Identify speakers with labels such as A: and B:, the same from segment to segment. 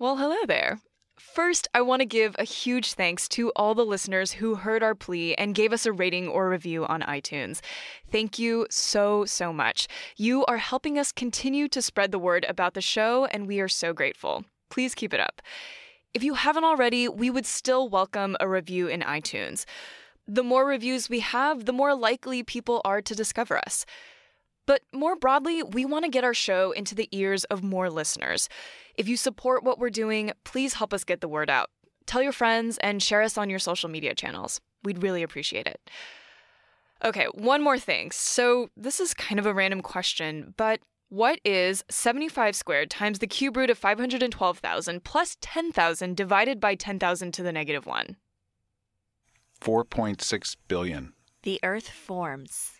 A: Well, hello there. First, I want to give a huge thanks to all the listeners who heard our plea and gave us a rating or review on iTunes. Thank you so, so much. You are helping us continue to spread the word about the show, and we are so grateful. Please keep it up. If you haven't already, we would still welcome a review in iTunes. The more reviews we have, the more likely people are to discover us. But more broadly, we want to get our show into the ears of more listeners. If you support what we're doing, please help us get the word out. Tell your friends and share us on your social media channels. We'd really appreciate it. Okay, one more thing. So, this is kind of a random question, but what is 75 squared times the cube root of 512,000 plus 10,000 divided by 10,000 to the negative 1?
B: 4.6 billion.
C: The Earth forms.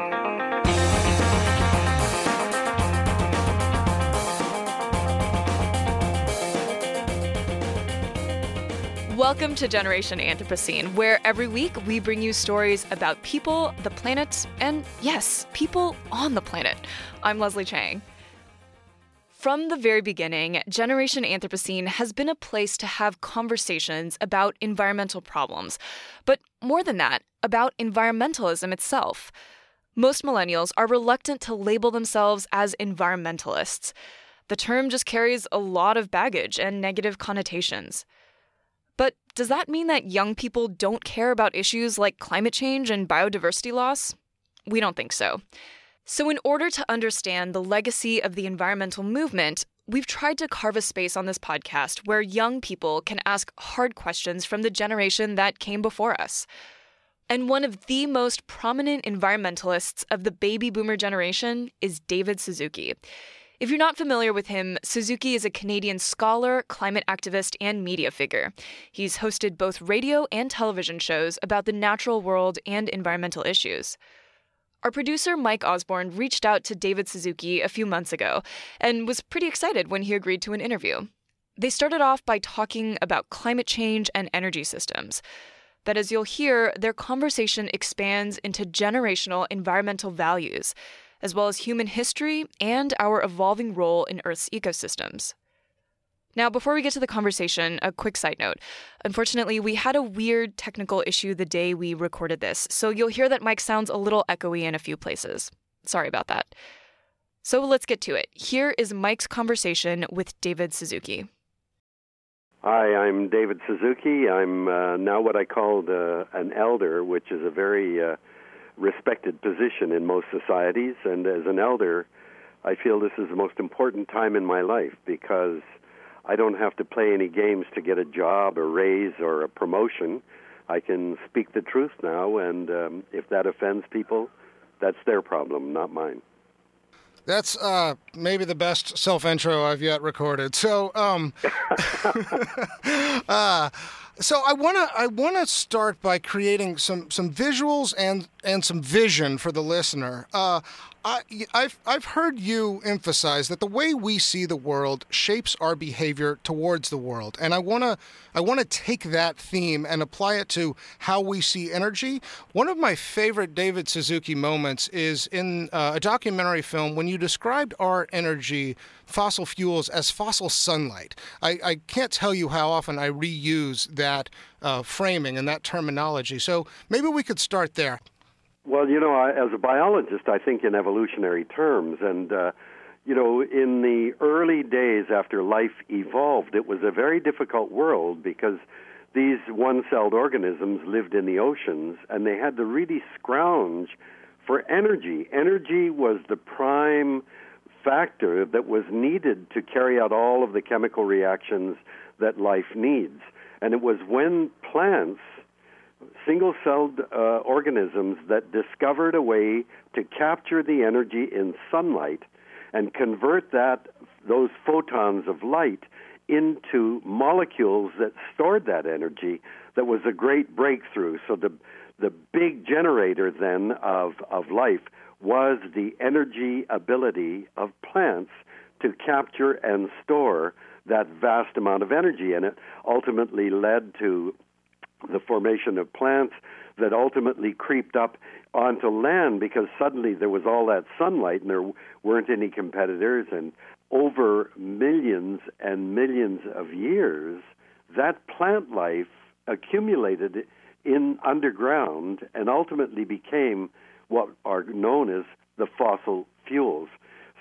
A: Welcome to Generation Anthropocene, where every week we bring you stories about people, the planet, and yes, people on the planet. I'm Leslie Chang. From the very beginning, Generation Anthropocene has been a place to have conversations about environmental problems, but more than that, about environmentalism itself. Most millennials are reluctant to label themselves as environmentalists. The term just carries a lot of baggage and negative connotations. Does that mean that young people don't care about issues like climate change and biodiversity loss? We don't think so. So, in order to understand the legacy of the environmental movement, we've tried to carve a space on this podcast where young people can ask hard questions from the generation that came before us. And one of the most prominent environmentalists of the baby boomer generation is David Suzuki. If you're not familiar with him, Suzuki is a Canadian scholar, climate activist, and media figure. He's hosted both radio and television shows about the natural world and environmental issues. Our producer, Mike Osborne, reached out to David Suzuki a few months ago and was pretty excited when he agreed to an interview. They started off by talking about climate change and energy systems. But as you'll hear, their conversation expands into generational environmental values, as well as human history and our evolving role in Earth's ecosystems. Now, before we get to the conversation, a quick side note. Unfortunately, we had a weird technical issue the day we recorded this, so you'll hear that Mike sounds a little echoey in a few places. Sorry about that. So let's get to it. Here is Mike's conversation with David Suzuki.
D: Hi, I'm David Suzuki. I'm uh, now what I call an elder, which is a very uh, respected position in most societies. And as an elder, I feel this is the most important time in my life because I don't have to play any games to get a job, a raise, or a promotion. I can speak the truth now, and um, if that offends people, that's their problem, not mine.
E: That's uh, maybe the best self intro I've yet recorded. So, um, uh, so I wanna I wanna start by creating some some visuals and and some vision for the listener. Uh, I've I've heard you emphasize that the way we see the world shapes our behavior towards the world, and I wanna I wanna take that theme and apply it to how we see energy. One of my favorite David Suzuki moments is in uh, a documentary film when you described our energy, fossil fuels, as fossil sunlight. I, I can't tell you how often I reuse that uh, framing and that terminology. So maybe we could start there.
D: Well, you know, I, as a biologist, I think in evolutionary terms, and uh, you know, in the early days after life evolved, it was a very difficult world because these one-celled organisms lived in the oceans, and they had to really scrounge for energy. Energy was the prime factor that was needed to carry out all of the chemical reactions that life needs. And it was when plants single celled uh, organisms that discovered a way to capture the energy in sunlight and convert that those photons of light into molecules that stored that energy that was a great breakthrough. So the the big generator then of of life was the energy ability of plants to capture and store that vast amount of energy and it ultimately led to the formation of plants that ultimately creeped up onto land because suddenly there was all that sunlight and there weren't any competitors. And over millions and millions of years that plant life accumulated in underground and ultimately became what are known as the fossil fuels.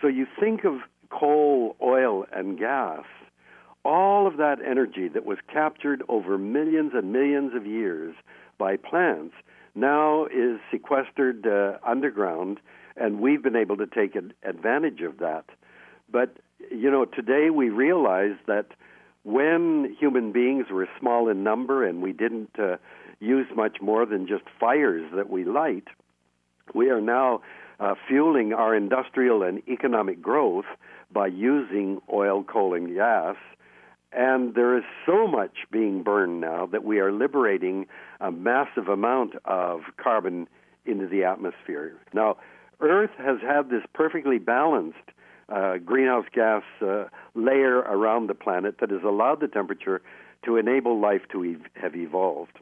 D: So you think of coal oil and gas all of that energy that was captured over millions and millions of years by plants now is sequestered uh, underground, and we've been able to take ad- advantage of that. But, you know, today we realize that when human beings were small in number and we didn't uh, use much more than just fires that we light, we are now uh, fueling our industrial and economic growth by using oil, coal, and gas and there is so much being burned now that we are liberating a massive amount of carbon into the atmosphere. Now, Earth has had this perfectly balanced uh, greenhouse gas uh, layer around the planet that has allowed the temperature to enable life to ev- have evolved.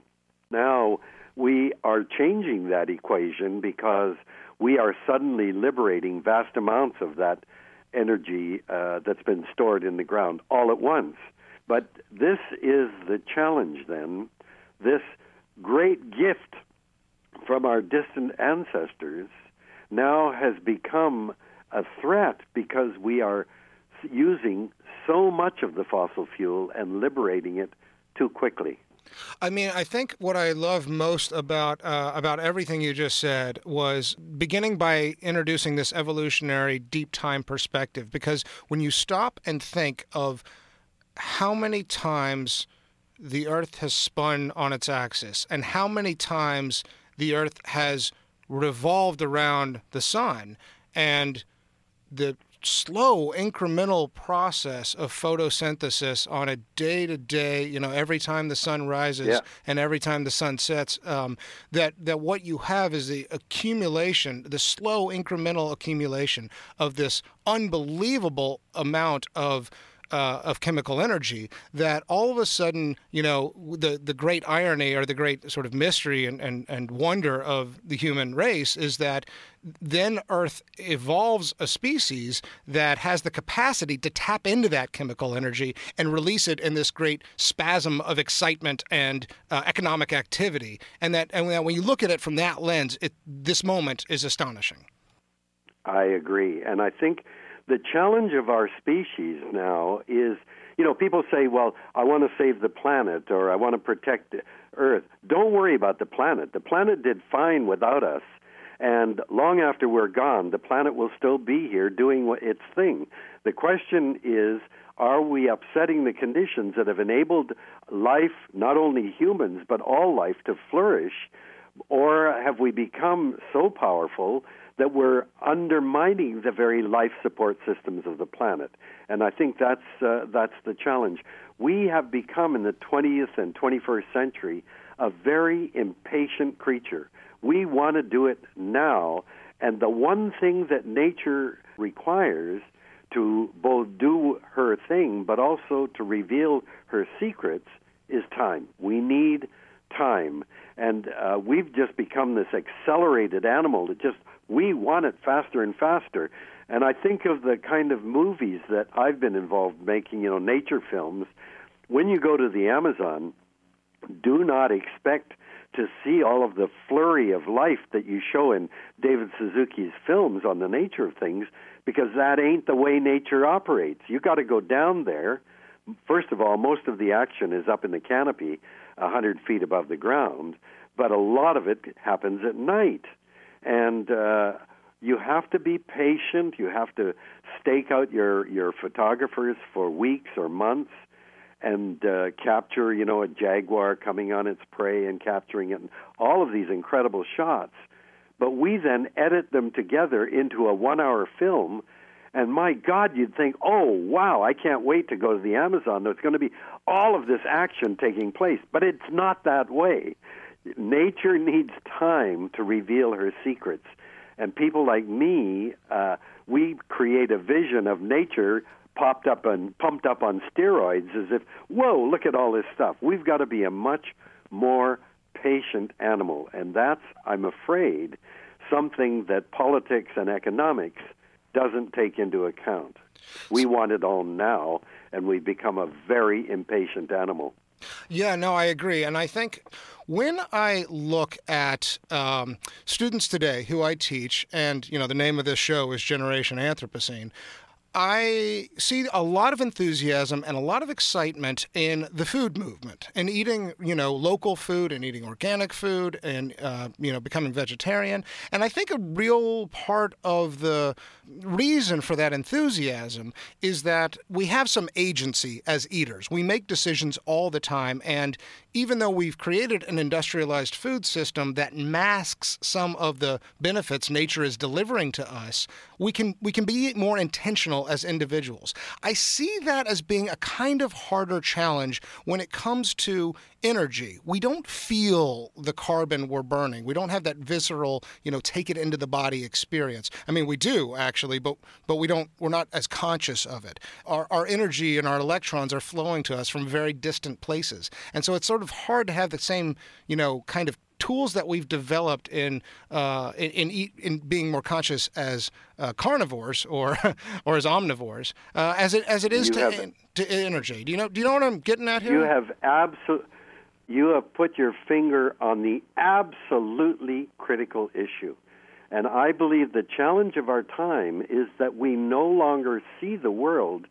D: Now, we are changing that equation because we are suddenly liberating vast amounts of that energy uh, that's been stored in the ground all at once. But this is the challenge then. This great gift from our distant ancestors now has become a threat because we are using so much of the fossil fuel and liberating it too quickly.
E: I mean, I think what I love most about uh, about everything you just said was beginning by introducing this evolutionary deep time perspective. Because when you stop and think of how many times the Earth has spun on its axis and how many times the Earth has revolved around the sun and the slow incremental process of photosynthesis on a day to day you know every time the sun rises
D: yeah.
E: and every time the sun sets um, that that what you have is the accumulation the slow incremental accumulation of this unbelievable amount of uh, of chemical energy that all of a sudden, you know, the the great irony or the great sort of mystery and, and, and wonder of the human race is that then Earth evolves a species that has the capacity to tap into that chemical energy and release it in this great spasm of excitement and uh, economic activity. And that, and when you look at it from that lens, it, this moment is astonishing.
D: I agree, and I think the challenge of our species now is you know, people say, well, I want to save the planet or I want to protect Earth. Don't worry about the planet. The planet did fine without us. And long after we're gone, the planet will still be here doing its thing. The question is, are we upsetting the conditions that have enabled life, not only humans, but all life, to flourish? Or have we become so powerful that we're undermining the very life support systems of the planet. And I think that's uh, that's the challenge. We have become in the 20th and 21st century a very impatient creature. We want to do it now, And the one thing that nature requires to both do her thing but also to reveal her secrets is time. We need time. And uh, we've just become this accelerated animal that just, we want it faster and faster. And I think of the kind of movies that I've been involved making, you know, nature films. When you go to the Amazon, do not expect to see all of the flurry of life that you show in David Suzuki's films on the nature of things because that ain't the way nature operates. You got to go down there. First of all, most of the action is up in the canopy, a 100 feet above the ground, but a lot of it happens at night. And uh, you have to be patient. You have to stake out your, your photographers for weeks or months and uh, capture, you know, a jaguar coming on its prey and capturing it, and all of these incredible shots. But we then edit them together into a one hour film. And my God, you'd think, oh, wow, I can't wait to go to the Amazon. There's going to be all of this action taking place. But it's not that way. Nature needs time to reveal her secrets. And people like me, uh, we create a vision of nature popped up and pumped up on steroids as if, whoa, look at all this stuff. We've got to be a much more patient animal. And that's, I'm afraid, something that politics and economics doesn't take into account. We want it all now, and we become a very impatient animal.
E: Yeah, no, I agree. And I think when I look at um, students today who I teach, and you know, the name of this show is Generation Anthropocene. I see a lot of enthusiasm and a lot of excitement in the food movement and eating, you know, local food and eating organic food and, uh, you know, becoming vegetarian. And I think a real part of the reason for that enthusiasm is that we have some agency as eaters. We make decisions all the time. And even though we've created an industrialized food system that masks some of the benefits nature is delivering to us, we can we can be more intentional as individuals. I see that as being a kind of harder challenge when it comes to energy. We don't feel the carbon we're burning. We don't have that visceral, you know, take it into the body experience. I mean, we do actually, but but we don't. We're not as conscious of it. Our our energy and our electrons are flowing to us from very distant places, and so it's sort of hard to have the same, you know, kind of tools that we've developed in uh, in, in, in being more conscious as uh, carnivores or or as omnivores uh, as it as it is to, to energy. Do you know? Do you know what I'm getting at here?
D: You have absolutely. You have put your finger on the absolutely critical issue. And I believe the challenge of our time is that we no longer see the world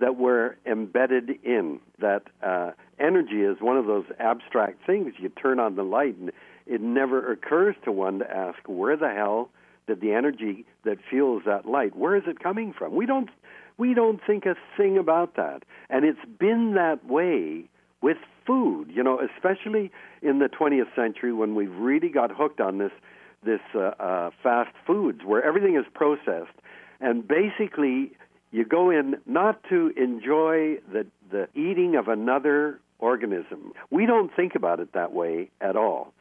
D: that we're embedded in. That uh, energy is one of those abstract things. You turn on the light, and it never occurs to one to ask, where the hell did the energy that fuels that light, where is it coming from? We don't, we don't think a thing about that. And it's been that way with food, you know, especially in the 20th century when we've really got hooked on this this uh, uh, fast foods where everything is processed, and basically you go in not to enjoy the the eating of another organism. We don't think about it that way at all.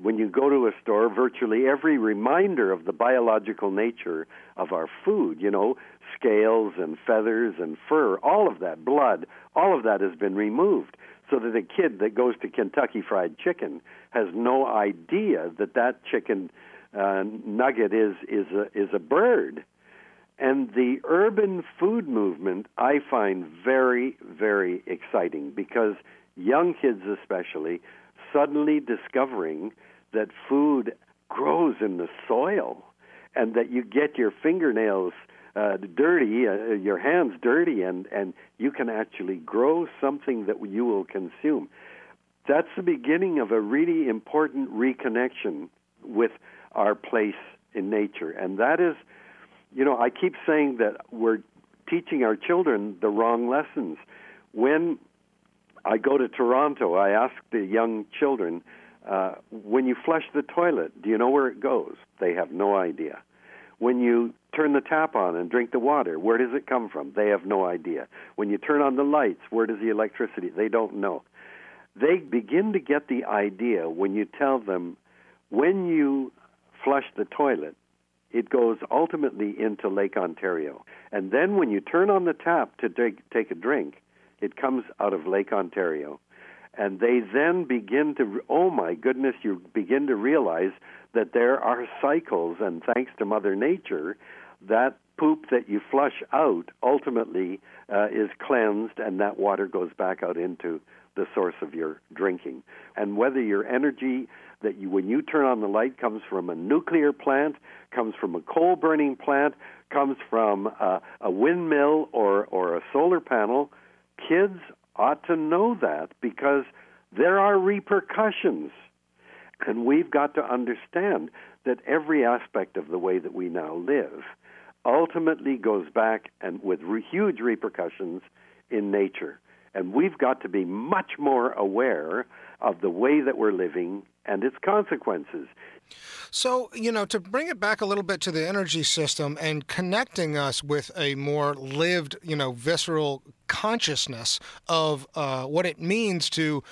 D: When you go to a store, virtually every reminder of the biological nature of our food, you know, scales and feathers and fur, all of that, blood, all of that has been removed so that a kid that goes to Kentucky Fried Chicken has no idea that that chicken uh, nugget is is a, is a bird. And the urban food movement I find very very exciting because young kids especially suddenly discovering that food grows in the soil and that you get your fingernails uh, dirty, uh, your hands dirty, and and you can actually grow something that you will consume. That's the beginning of a really important reconnection with our place in nature, and that is, you know, I keep saying that we're teaching our children the wrong lessons. When I go to Toronto, I ask the young children, uh, when you flush the toilet, do you know where it goes? They have no idea. When you turn the tap on and drink the water, where does it come from? They have no idea. When you turn on the lights, where does the electricity? They don't know. They begin to get the idea when you tell them when you flush the toilet, it goes ultimately into Lake Ontario. And then when you turn on the tap to take, take a drink, it comes out of Lake Ontario. And they then begin to, oh my goodness, you begin to realize that there are cycles, and thanks to Mother Nature, that poop that you flush out ultimately uh, is cleansed, and that water goes back out into the source of your drinking. And whether your energy that you, when you turn on the light, comes from a nuclear plant, comes from a coal burning plant, comes from uh, a windmill or, or a solar panel, kids ought to know that because there are repercussions. And we've got to understand that every aspect of the way that we now live ultimately goes back and with re- huge repercussions in nature. And we've got to be much more aware of the way that we're living and its consequences.
E: So, you know, to bring it back a little bit to the energy system and connecting us with a more lived, you know, visceral consciousness of uh, what it means to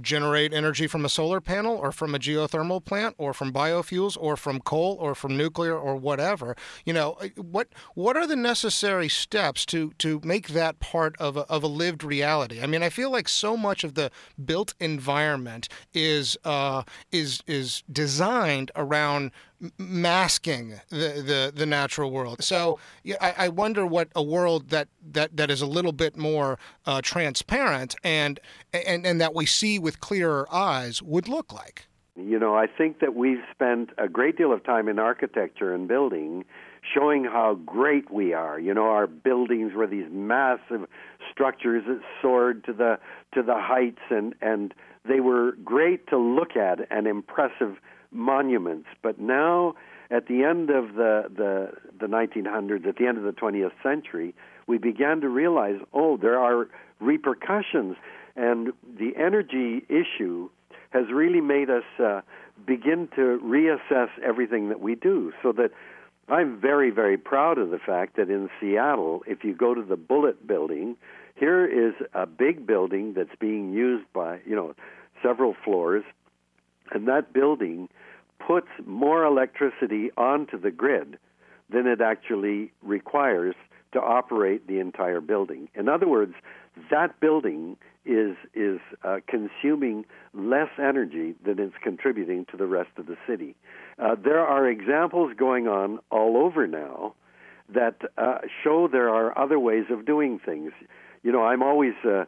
E: generate energy from a solar panel or from a geothermal plant or from biofuels or from coal or from nuclear or whatever? You know uh, what what are the necessary steps to to make that part of a, of a lived reality? I mean i feel like so much of the built environment is uh, is is designed around masking the, the, the natural world. So yeah, I, I, wonder what a world that, that, that is a little bit more uh, transparent and, and and that we see with clearer eyes would look like.
D: You know, I think that we've spent a great deal of time in architecture and building showing how great we are. You know, our buildings were these massive structures that soared to the to the heights and and they were great to look at and impressive monuments. But now, at the end of the, the, the 1900s, at the end of the 20th century, we began to realize, oh, there are repercussions. And the energy issue has really made us uh, begin to reassess everything that we do. So that I'm very, very proud of the fact that in Seattle, if you go to the Bullitt building, here is a big building that's being used by, you know, several floors. And that building puts more electricity onto the grid than it actually requires to operate the entire building. In other words, that building is is uh, consuming less energy than it's contributing to the rest of the city. Uh, there are examples going on all over now that uh, show there are other ways of doing things. You know, I'm always uh,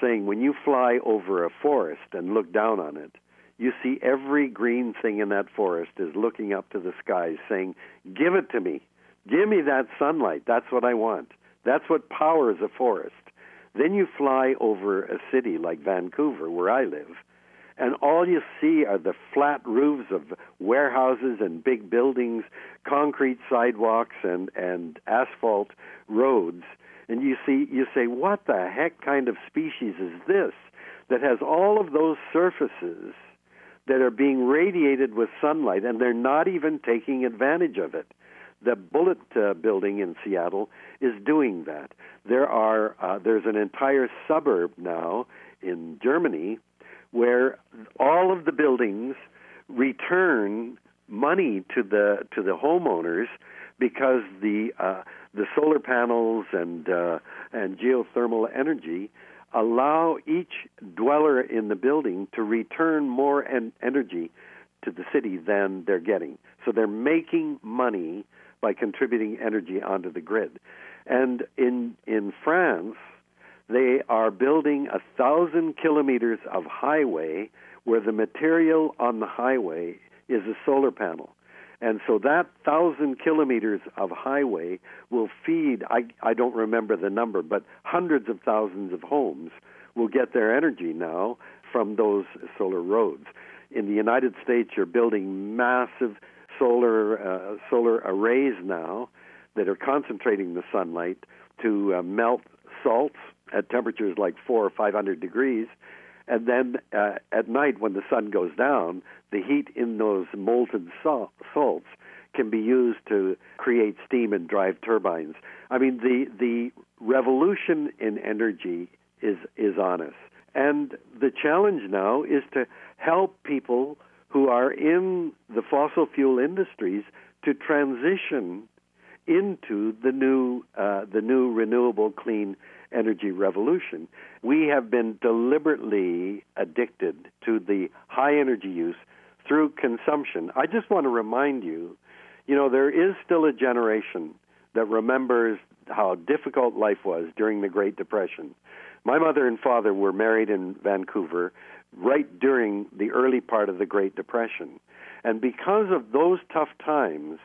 D: saying when you fly over a forest and look down on it, you see every green thing in that forest is looking up to the skies saying, Give it to me. Give me that sunlight. That's what I want. That's what powers a forest. Then you fly over a city like Vancouver, where I live, and all you see are the flat roofs of warehouses and big buildings, concrete sidewalks and, and asphalt roads. And you see you say, What the heck kind of species is this that has all of those surfaces that are being radiated with sunlight, and they're not even taking advantage of it. The Bullitt uh, building in Seattle is doing that. There are uh, there's an entire suburb now in Germany where all of the buildings return money to the to the homeowners because the uh, the solar panels and uh, and geothermal energy allow each dweller in the building to return more en- energy to the city than they're getting. So they're making money by contributing energy onto the grid. And in in France, they are building a thousand kilometers of highway where the material on the highway is a solar panel. And so that thousand kilometers of highway will feed, I, I don't remember the number, but hundreds of thousands of homes will get their energy now from those solar roads. In the United States, you're building massive solar uh, solar arrays now that are concentrating the sunlight to uh, melt salts at temperatures like four or five hundred degrees, and then uh, at night when the sun goes down, the heat in those molten salt, salts can be used to create steam and drive turbines. I mean, the the revolution in energy is is on us, and the challenge now is to help people who are in the fossil fuel industries to transition into the new uh, the new renewable clean energy revolution. We have been deliberately addicted to the high energy use through consumption. I just want to remind you, you know, there is still a generation that remembers how difficult life was during the Great Depression. My mother and father were married in Vancouver right during the early part of the Great Depression. And because of those tough times,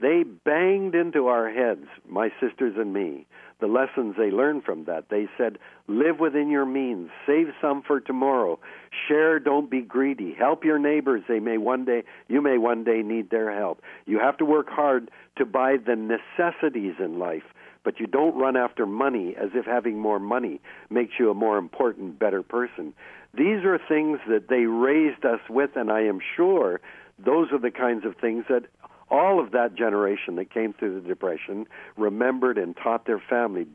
D: they banged into our heads, my sisters and me, the lessons they learned from that. They said, live within your means, save some for tomorrow, share, don't be greedy, help your neighbors. They may one day, you may one day need their help. You have to work hard to buy the necessities in life, but you don't run after money as if having more money makes you a more important, better person. These are things that they raised us with, and I am sure those are the kinds of things that all of that generation that came through the depression remembered and taught their family.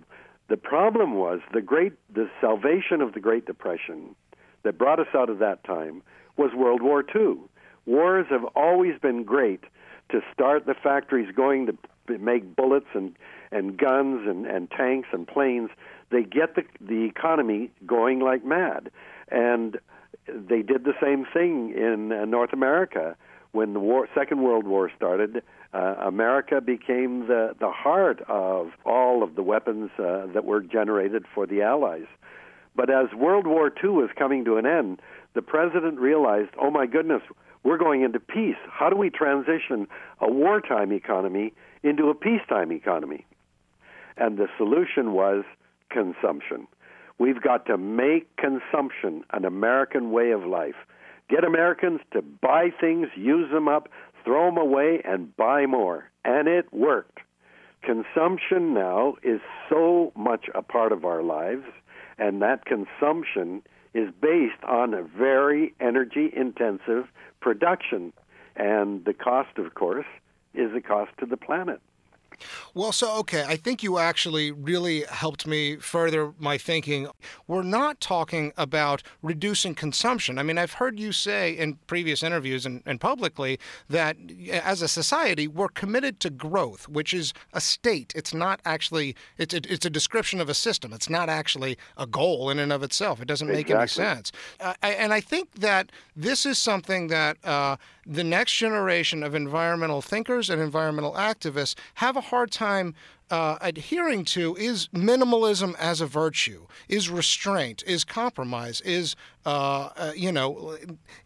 D: The problem was the great the salvation of the Great Depression that brought us out of that time was World War II. Wars have always been great to start the factories going to make bullets and and guns and, and tanks and planes. They get the the economy going like mad, and they did the same thing in uh, North America when the war, Second World War started, uh, America became the, the heart of all of the weapons uh, that were generated for the Allies. But as World War II was coming to an end, the president realized, oh my goodness, we're going into peace. How do we transition a wartime economy into a peacetime economy? And the solution was consumption. We've got to make consumption an American way of life get Americans to buy things, use them up, throw them away, and buy more. And it worked. Consumption now is so much a part of our lives, and that consumption is based on a very energy intensive production. And the cost, of course, is the cost to the planet.
E: Well, so, okay, I think you actually really helped me further my thinking. We're not talking about reducing consumption. I mean, I've heard you say in previous interviews and, and publicly that as a society, we're committed to growth, which is a state. It's not actually, it's a, it's a description of a system. It's not actually a goal in and of itself. It doesn't make any sense. Uh, and I think that this is something that uh, the next generation of environmental thinkers and environmental activists have a hard time uh, adhering to is minimalism as a virtue, is restraint, is compromise, is uh, uh, you know,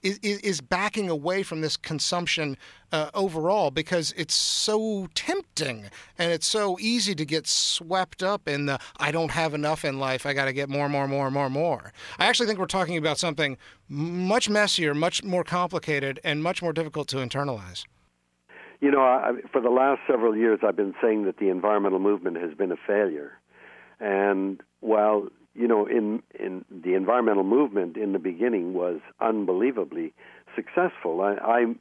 E: is, is backing away from this consumption uh, overall because it's so tempting and it's so easy to get swept up in the I don't have enough in life. I got to get more, more, more, more, more. I actually think we're talking about something much messier, much more complicated, and much more difficult to internalize.
D: You know, I, for the last several years, I've been saying that the environmental movement has been a failure. And while you know, in in the environmental movement in the beginning was unbelievably successful. I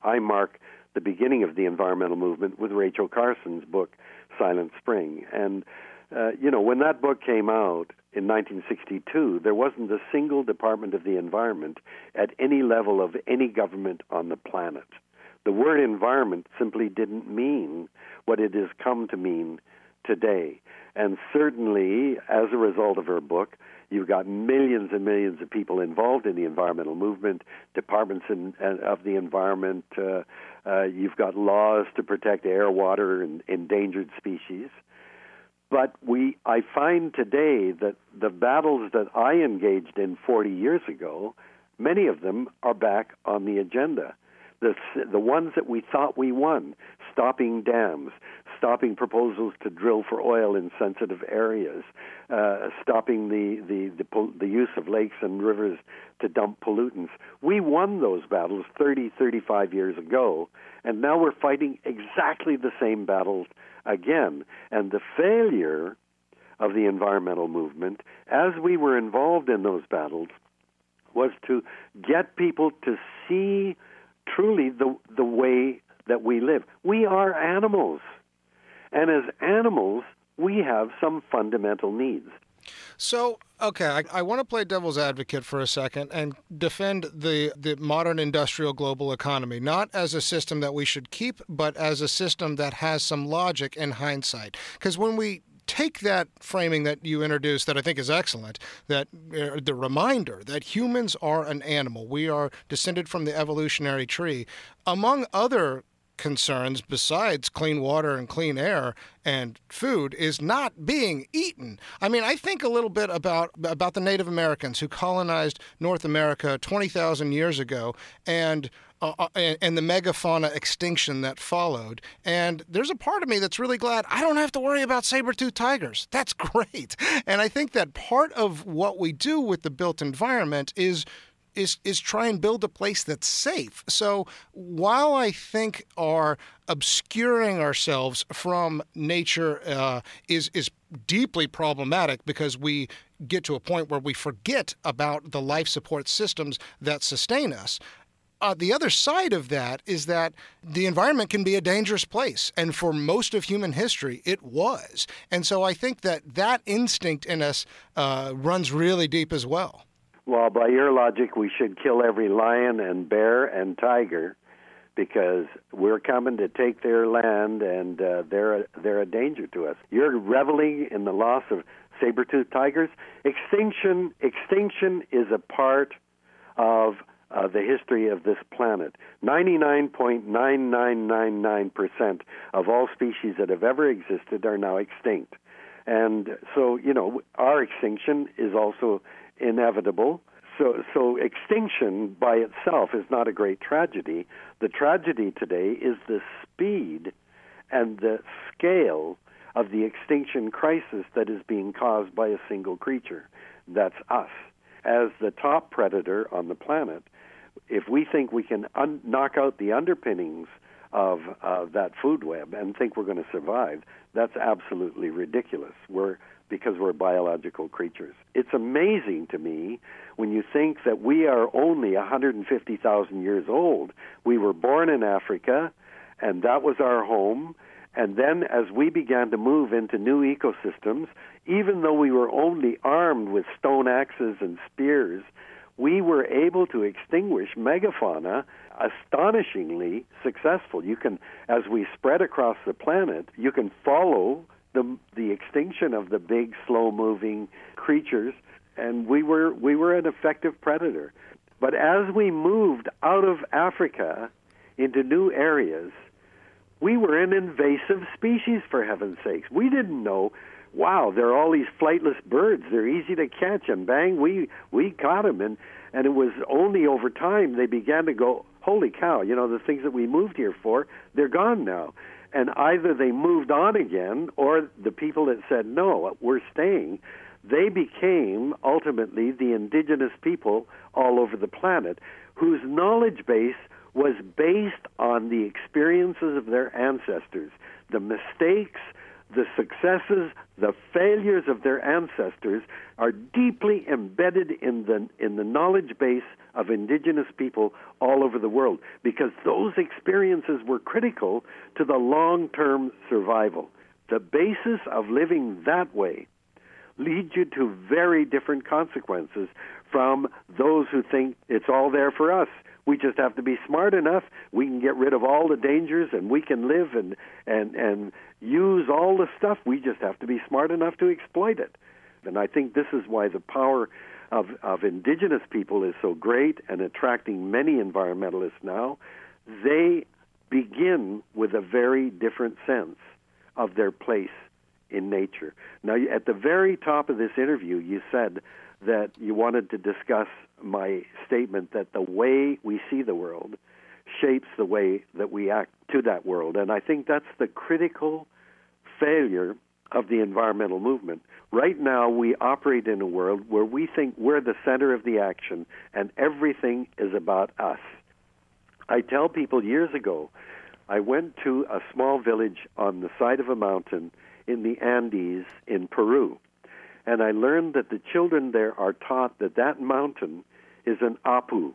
D: I, I mark the beginning of the environmental movement with Rachel Carson's book Silent Spring, and uh, you know, when that book came out in 1962, there wasn't a single Department of the Environment at any level of any government on the planet the word environment simply didn't mean what it has come to mean today. And certainly, as a result of her book, you've got millions and millions of people involved in the environmental movement, departments in, uh, of the environment. Uh, uh, you've got laws to protect air, water, and endangered species. But we, I find today that the battles that I engaged in 40 years ago, many of them are back on the agenda the the ones that we thought we won, stopping dams, stopping proposals to drill for oil in sensitive areas, uh, stopping the, the, the, the use of lakes and rivers to dump pollutants. We won those battles 30, 35 years ago, and now we're fighting exactly the same battles again. And the failure of the environmental movement, as we were involved in those battles, was to get people to see truly the the way that we live. We are animals. And as animals, we have some fundamental needs.
E: So, okay, I, I want to play devil's advocate for a second and defend the, the modern industrial global economy, not as a system that we should keep, but as a system that has some logic in hindsight. Because when we take that framing that you introduced that I think is excellent that uh, the reminder that humans are an animal we are descended from the evolutionary tree among other concerns besides clean water and clean air and food is not being eaten. I mean, I think a little bit about about the Native Americans who colonized North America 20,000 years ago and uh, uh, and, and, the megafauna extinction that followed. And there's a part of me that's really glad I don't have to worry about saber-toothed tigers. That's great. And I think that part of what we do with the built environment is is is try and build a place that's safe. So while I think our obscuring ourselves from nature uh, is is deeply problematic because we get to a point where we forget about the life support systems that sustain us. Uh, the other side of that is that the environment can be a dangerous place. And for most of human history, it was. And so I think that that instinct in us uh, runs really deep as well.
D: Well, by your logic, we should kill every lion and bear and tiger because we're coming to take their land and uh, they're a, they're a danger to us. You're reveling in the loss of saber-toothed tigers. Extinction extinction is a part of uh, the history of this planet. 99.9999% of all species that have ever existed are now extinct. And so, you know, our extinction is also inevitable. So, so extinction by itself is not a great tragedy. The tragedy today is the speed and the scale of the extinction crisis that is being caused by a single creature. That's us. As the top predator on the planet, if we think we can un- knock out the underpinnings of uh, that food web and think we're going to survive, that's absolutely ridiculous. We're because we're biological creatures. It's amazing to me when you think that we are only 150,000 years old. We were born in Africa, and that was our home. And then, as we began to move into new ecosystems, even though we were only armed with stone axes and spears, we were able to extinguish megafauna astonishingly successful. You can, as we spread across the planet, you can follow the the extinction of the big, slow-moving creatures, and we were we were an effective predator. But as we moved out of Africa into new areas, we were an invasive species. For heaven's sakes, we didn't know. Wow, there are all these flightless birds. They're easy to catch, and bang, we we caught them. And and it was only over time they began to go, holy cow! You know, the things that we moved here for, they're gone now and either they moved on again or the people that said no we're staying they became ultimately the indigenous people all over the planet whose knowledge base was based on the experiences of their ancestors the mistakes the successes, the failures of their ancestors are deeply embedded in the in the knowledge base of indigenous people all over the world because those experiences were critical to the long-term survival. The basis of living that way leads you to very different consequences from those who think it's all there for us we just have to be smart enough. We can get rid of all the dangers, and we can live and and and use all the stuff. We just have to be smart enough to exploit it. And I think this is why the power of of indigenous people is so great and attracting many environmentalists now. They begin with a very different sense of their place in nature. Now, at the very top of this interview, you said that you wanted to discuss my statement that the way we see the world shapes the way that we act to that world. And I think that's the critical failure of the environmental movement. Right now, we operate in a world where we think we're the center of the action and everything is about us. I tell people years ago, I went to a small village on the side of a mountain in the Andes in Peru. And I learned that the children there are taught that that mountain is an apu.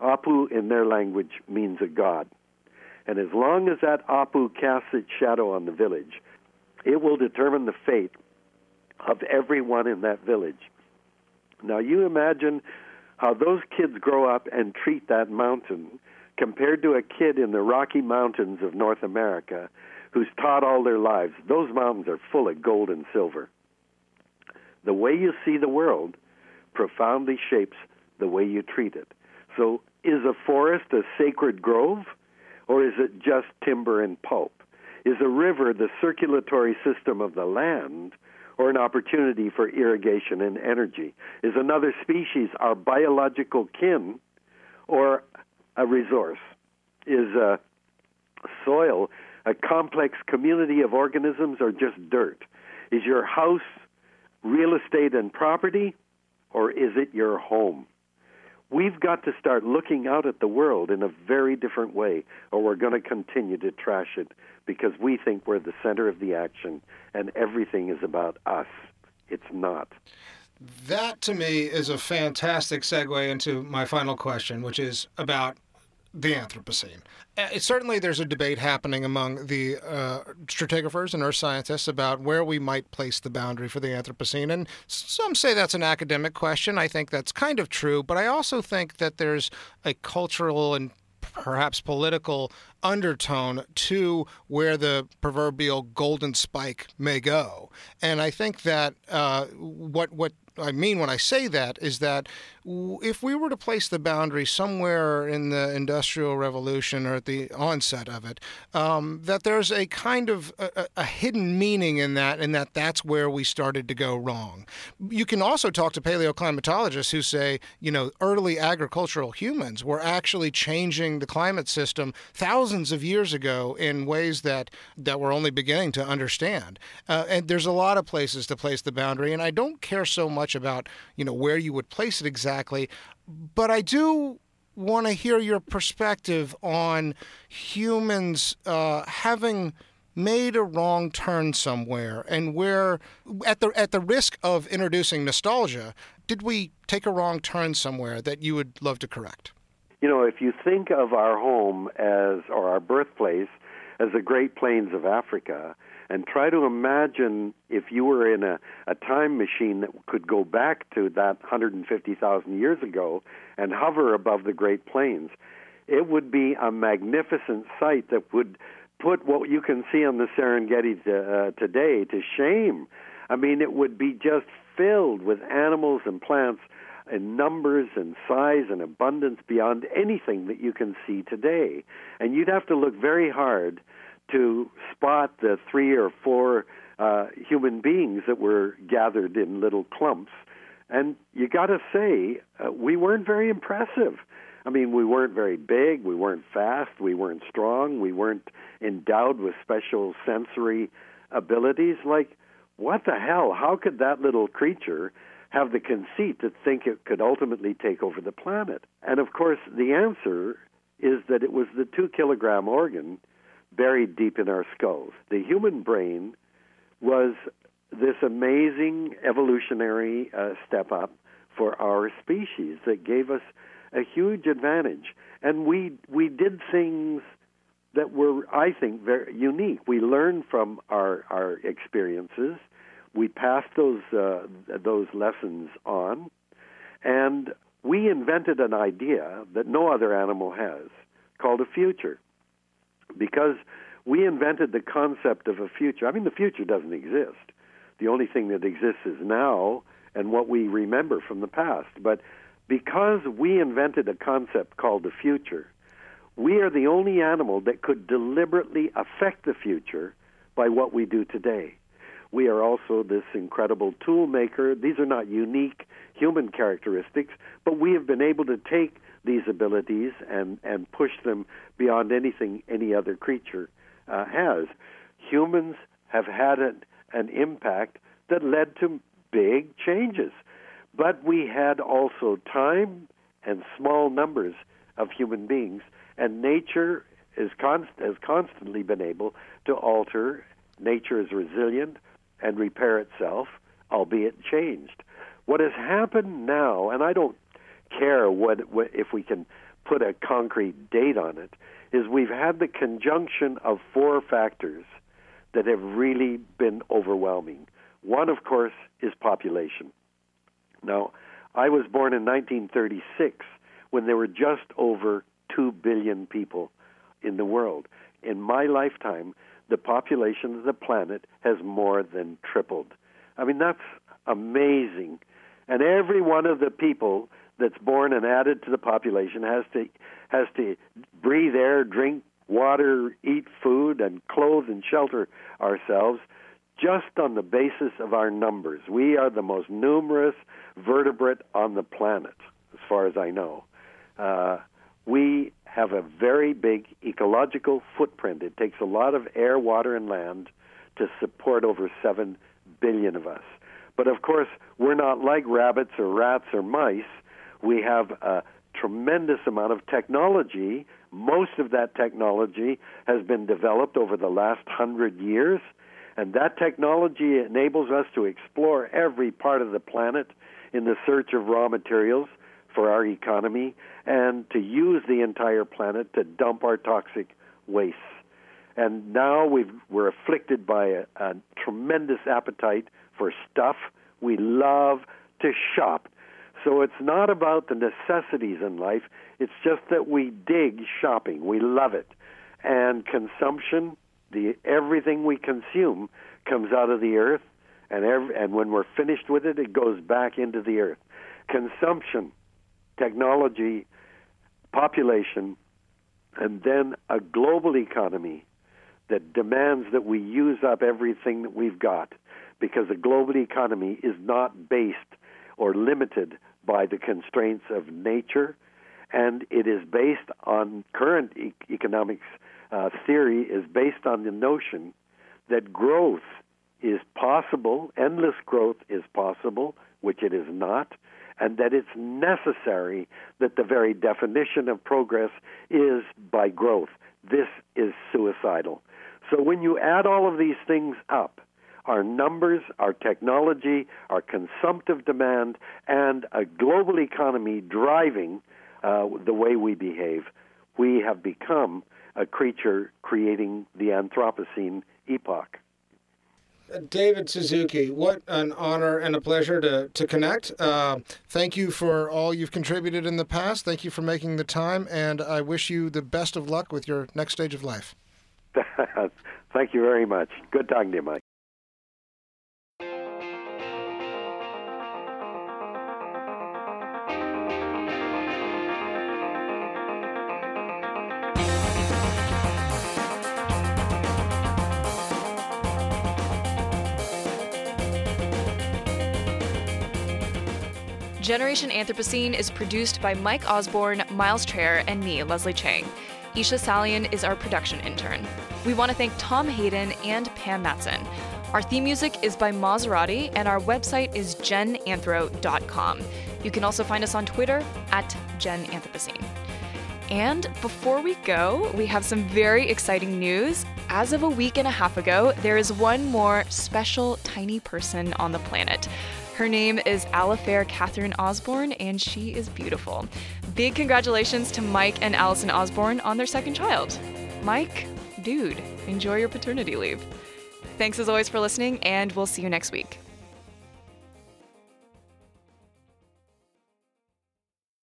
D: Apu in their language means a god. And as long as that apu casts its shadow on the village, it will determine the fate of everyone in that village. Now, you imagine how those kids grow up and treat that mountain compared to a kid in the Rocky Mountains of North America who's taught all their lives. Those mountains are full of gold and silver. The way you see the world profoundly shapes the way you treat it. So, is a forest a sacred grove, or is it just timber and pulp? Is a river the circulatory system of the land, or an opportunity for irrigation and energy? Is another species our biological kin, or a resource? Is a soil a complex community of organisms, or just dirt? Is your house real estate and property, or is it your home? We've got to start looking out at the world in a very different way, or we're going to continue to trash it because we think we're the center of the action and everything is about us. It's not.
E: That to me is a fantastic segue into my final question, which is about the Anthropocene. Uh, certainly, there's a debate happening among the uh, stratigraphers and earth scientists about where we might place the boundary for the Anthropocene. And some say that's an academic question. I think that's kind of true. But I also think that there's a cultural and perhaps political undertone to where the proverbial golden spike may go. And I think that uh, what what I mean when I say that is that if we were to place the boundary somewhere in the Industrial Revolution or at the onset of it, um, that there's a kind of a, a, hidden meaning in that, and that that's where we started to go wrong. You can also talk to paleoclimatologists who say, you know, early agricultural humans were actually changing the climate system thousands of years ago in ways that that we're only beginning to understand. Uh, and there's a lot of places to place the boundary, and I don't care so much about you know where you would place it exactly exactly. But I do want to hear your perspective on humans uh, having made a wrong turn somewhere and where at the at the risk of introducing nostalgia did we take a wrong turn somewhere that you would love to correct
D: you know if you think of our home as or our birthplace as the great plains of africa and try to imagine if you were in a, a time machine that could go back to that 150,000 years ago and hover above the Great Plains. It would be a magnificent sight that would put what you can see on the Serengeti to, uh, today to shame. I mean, it would be just filled with animals and plants in numbers and size and abundance beyond anything that you can see today. And you'd have to look very hard to spot the three or four uh, human beings that were gathered in little clumps. And you got to say, uh, we weren't very impressive. I mean, we weren't very big, we weren't fast, we weren't strong, we weren't endowed with special sensory abilities. Like, what the hell? How could that little creature have the conceit to think it could ultimately take over the planet? And of course, the answer is that it was the two kilogram organ buried deep in our skulls. The human brain was this amazing evolutionary uh, step up for our species that gave us a huge advantage. And we we did things that were, I think, very unique. We learned from our our experiences. We passed those uh, those lessons on, and we invented an idea that no other animal has, called a future because we invented the concept of a future. I mean, the future doesn't exist. The only thing that exists is now and what we remember from the past. But because we invented a concept called the future, we are the only animal that could deliberately affect the future by what we do today. We are also this incredible tool maker. These are not unique human characteristics, but we have been able to take these abilities and, and push them beyond anything any other creature uh, has. Humans have had an, an impact that led to big changes, but we had also time and small numbers of human beings, and nature is const- has constantly been able to alter. Nature is resilient and repair itself, albeit changed. What has happened now, and I don't care what, what if we can put a concrete date on it, is we've had the conjunction of four factors that have really been overwhelming. One, of course, is population. Now, I was born in 1936 when there were just over 2 billion people in the world. In my lifetime, the population of the planet has more than tripled. I mean, that's amazing. And every one of the people that's born and added to the population has to has to breathe air, drink water, eat food, and clothe and shelter ourselves just on the basis of our numbers. We are the most numerous vertebrate on the planet, as far as I know. Uh, we have a very big ecological footprint. It takes a lot of air, water, and land to support over 7 billion of us. But of course, we're not like rabbits or rats or mice. We have a tremendous amount of technology. Most of that technology has been developed over the last hundred years, and that technology enables us to explore every part of the planet in the search of raw materials for our economy and to use the entire planet to dump our toxic wastes. And now we are afflicted by a, a tremendous appetite for stuff. We love to shop. So it's not about the necessities in life, it's just that we dig shopping. We love it. And consumption, the everything we consume comes out of the earth and every, and when we're finished with it it goes back into the earth. Consumption, technology, population, and then a global economy that demands that we use up everything that we've got because the global economy is not based or limited by the constraints of nature, and it is based on current e- economics uh, theory is based on the notion that growth is possible, endless growth is possible, which it is not, and that it's necessary that the very definition of progress is by growth. This is suicidal. So when you add all of these things up, our numbers, our technology, our consumptive demand, and a global economy driving uh, the way we behave, we have become a creature creating the Anthropocene epoch.
E: David Suzuki, what an honor and a pleasure to, to connect. Uh, thank you for all you've contributed in the past. Thank you for making the time, and I wish you the best of luck with your next stage of life.
D: Thank you very much. Good talking to you, Mike.
A: Generation Anthropocene is produced by Mike Osborne, Miles Traer, and me, Leslie Chang. Isha Salian is our production intern. We want to thank Tom Hayden and Pam Matson. Our theme music is by Maserati, and our website is genanthro.com. You can also find us on Twitter at genanthropocene. And before we go, we have some very exciting news. As of a week and a half ago, there is one more special tiny person on the planet. Her name is Alafair Catherine Osborne, and she is beautiful. Big congratulations to Mike and Allison Osborne on their second child. Mike, dude, enjoy your paternity leave. Thanks as always for listening, and we'll see you next week.